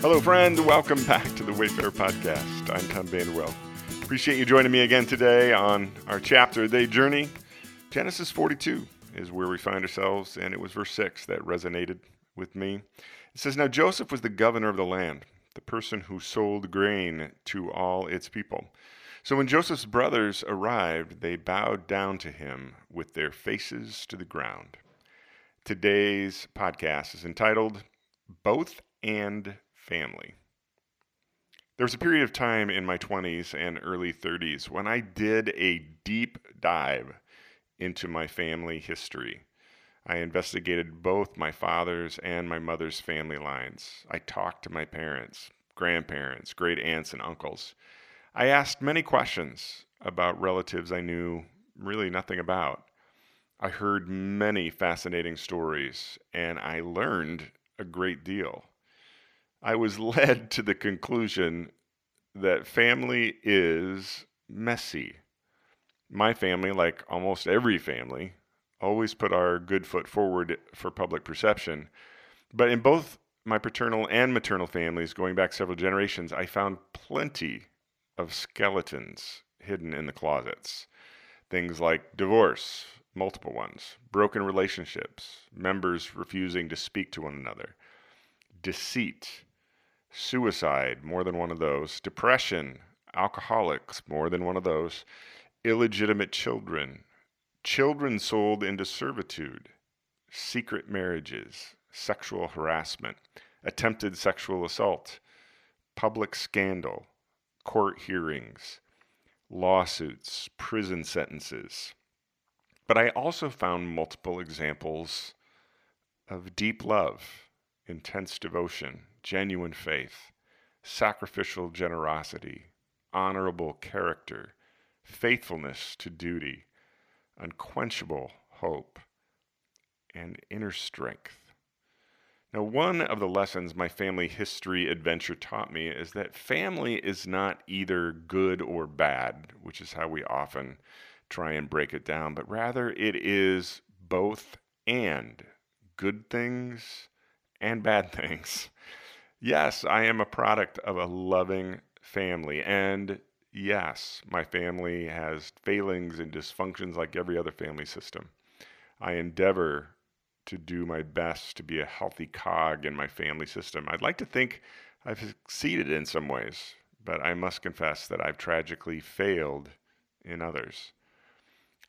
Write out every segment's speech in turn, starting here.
Hello, friend. Welcome back to the Wayfarer Podcast. I'm Tom Vanderwell. Appreciate you joining me again today on our chapter Day Journey. Genesis 42 is where we find ourselves, and it was verse 6 that resonated with me. It says, Now Joseph was the governor of the land, the person who sold grain to all its people. So when Joseph's brothers arrived, they bowed down to him with their faces to the ground. Today's podcast is entitled Both and Family. There was a period of time in my 20s and early 30s when I did a deep dive into my family history. I investigated both my father's and my mother's family lines. I talked to my parents, grandparents, great aunts, and uncles. I asked many questions about relatives I knew really nothing about. I heard many fascinating stories, and I learned a great deal. I was led to the conclusion that family is messy. My family, like almost every family, always put our good foot forward for public perception. But in both my paternal and maternal families, going back several generations, I found plenty of skeletons hidden in the closets. Things like divorce, multiple ones, broken relationships, members refusing to speak to one another, deceit, suicide, more than one of those, depression, alcoholics, more than one of those, illegitimate children, children sold into servitude, secret marriages, sexual harassment, attempted sexual assault, public scandal, court hearings, lawsuits, prison sentences. But I also found multiple examples of deep love, intense devotion, genuine faith, sacrificial generosity, honorable character, faithfulness to duty, unquenchable hope, and inner strength. Now, one of the lessons my family history adventure taught me is that family is not either good or bad, which is how we often try and break it down, but rather it is both and good things and bad things. Yes, I am a product of a loving family, and yes, my family has failings and dysfunctions like every other family system. I endeavor to do my best to be a healthy cog in my family system. I'd like to think I've succeeded in some ways, but I must confess that I've tragically failed in others.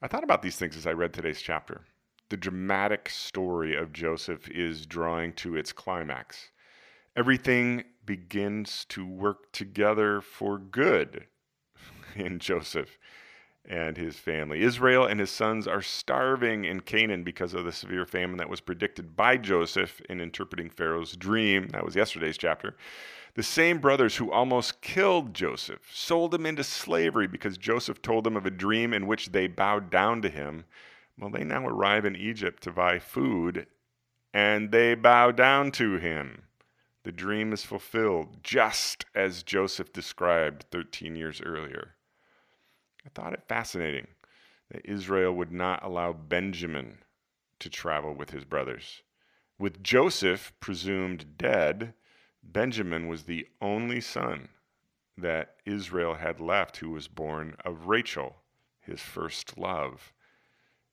I thought about these things as I read today's chapter. The dramatic story of Joseph is drawing to its climax. Everything begins to work together for good in Joseph and his family. Israel and his sons are starving in Canaan because of the severe famine that was predicted by Joseph in interpreting Pharaoh's dream. That was yesterday's chapter. The same brothers who almost killed Joseph sold him into slavery because Joseph told them of a dream in which they bowed down to him. Well, they now arrive in Egypt to buy food and they bow down to him. The dream is fulfilled just as Joseph described 13 years earlier. I thought it fascinating that Israel would not allow Benjamin to travel with his brothers. With Joseph presumed dead, Benjamin was the only son that Israel had left who was born of Rachel, his first love.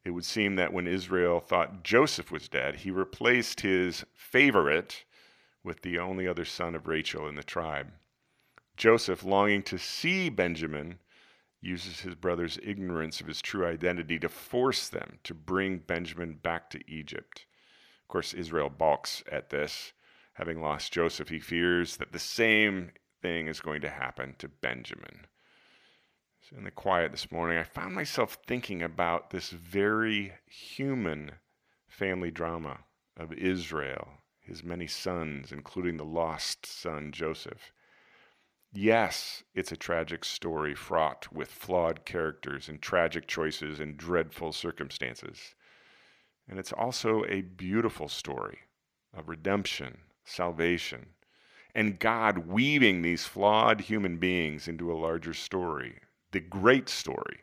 It would seem that when Israel thought Joseph was dead, he replaced his favorite with the only other son of Rachel in the tribe. Joseph, longing to see Benjamin, uses his brother's ignorance of his true identity to force them to bring Benjamin back to Egypt. Of course, Israel balks at this. Having lost Joseph, he fears that the same thing is going to happen to Benjamin. So in the quiet this morning, I found myself thinking about this very human family drama of Israel, his many sons, including the lost son Joseph. Yes, it's a tragic story fraught with flawed characters and tragic choices and dreadful circumstances. And it's also a beautiful story of redemption, salvation, and God weaving these flawed human beings into a larger story, the great story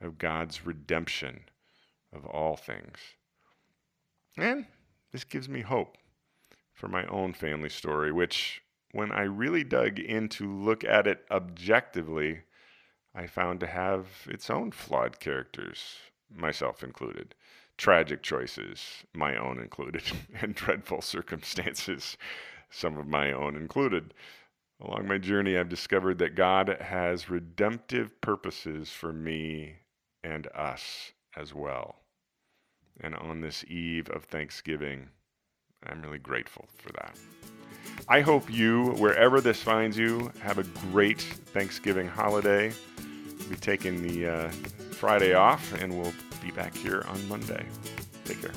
of God's redemption of all things. And this gives me hope for my own family story, which when I really dug in to look at it objectively, I found to have its own flawed characters, myself included, tragic choices, my own included, and dreadful circumstances, some of my own included. Along my journey, I've discovered that God has redemptive purposes for me and us as well. And on this eve of Thanksgiving, I'm really grateful for that. I hope you, wherever this finds you, have a great Thanksgiving holiday. We'll be taking the uh, Friday off, and we'll be back here on Monday. Take care.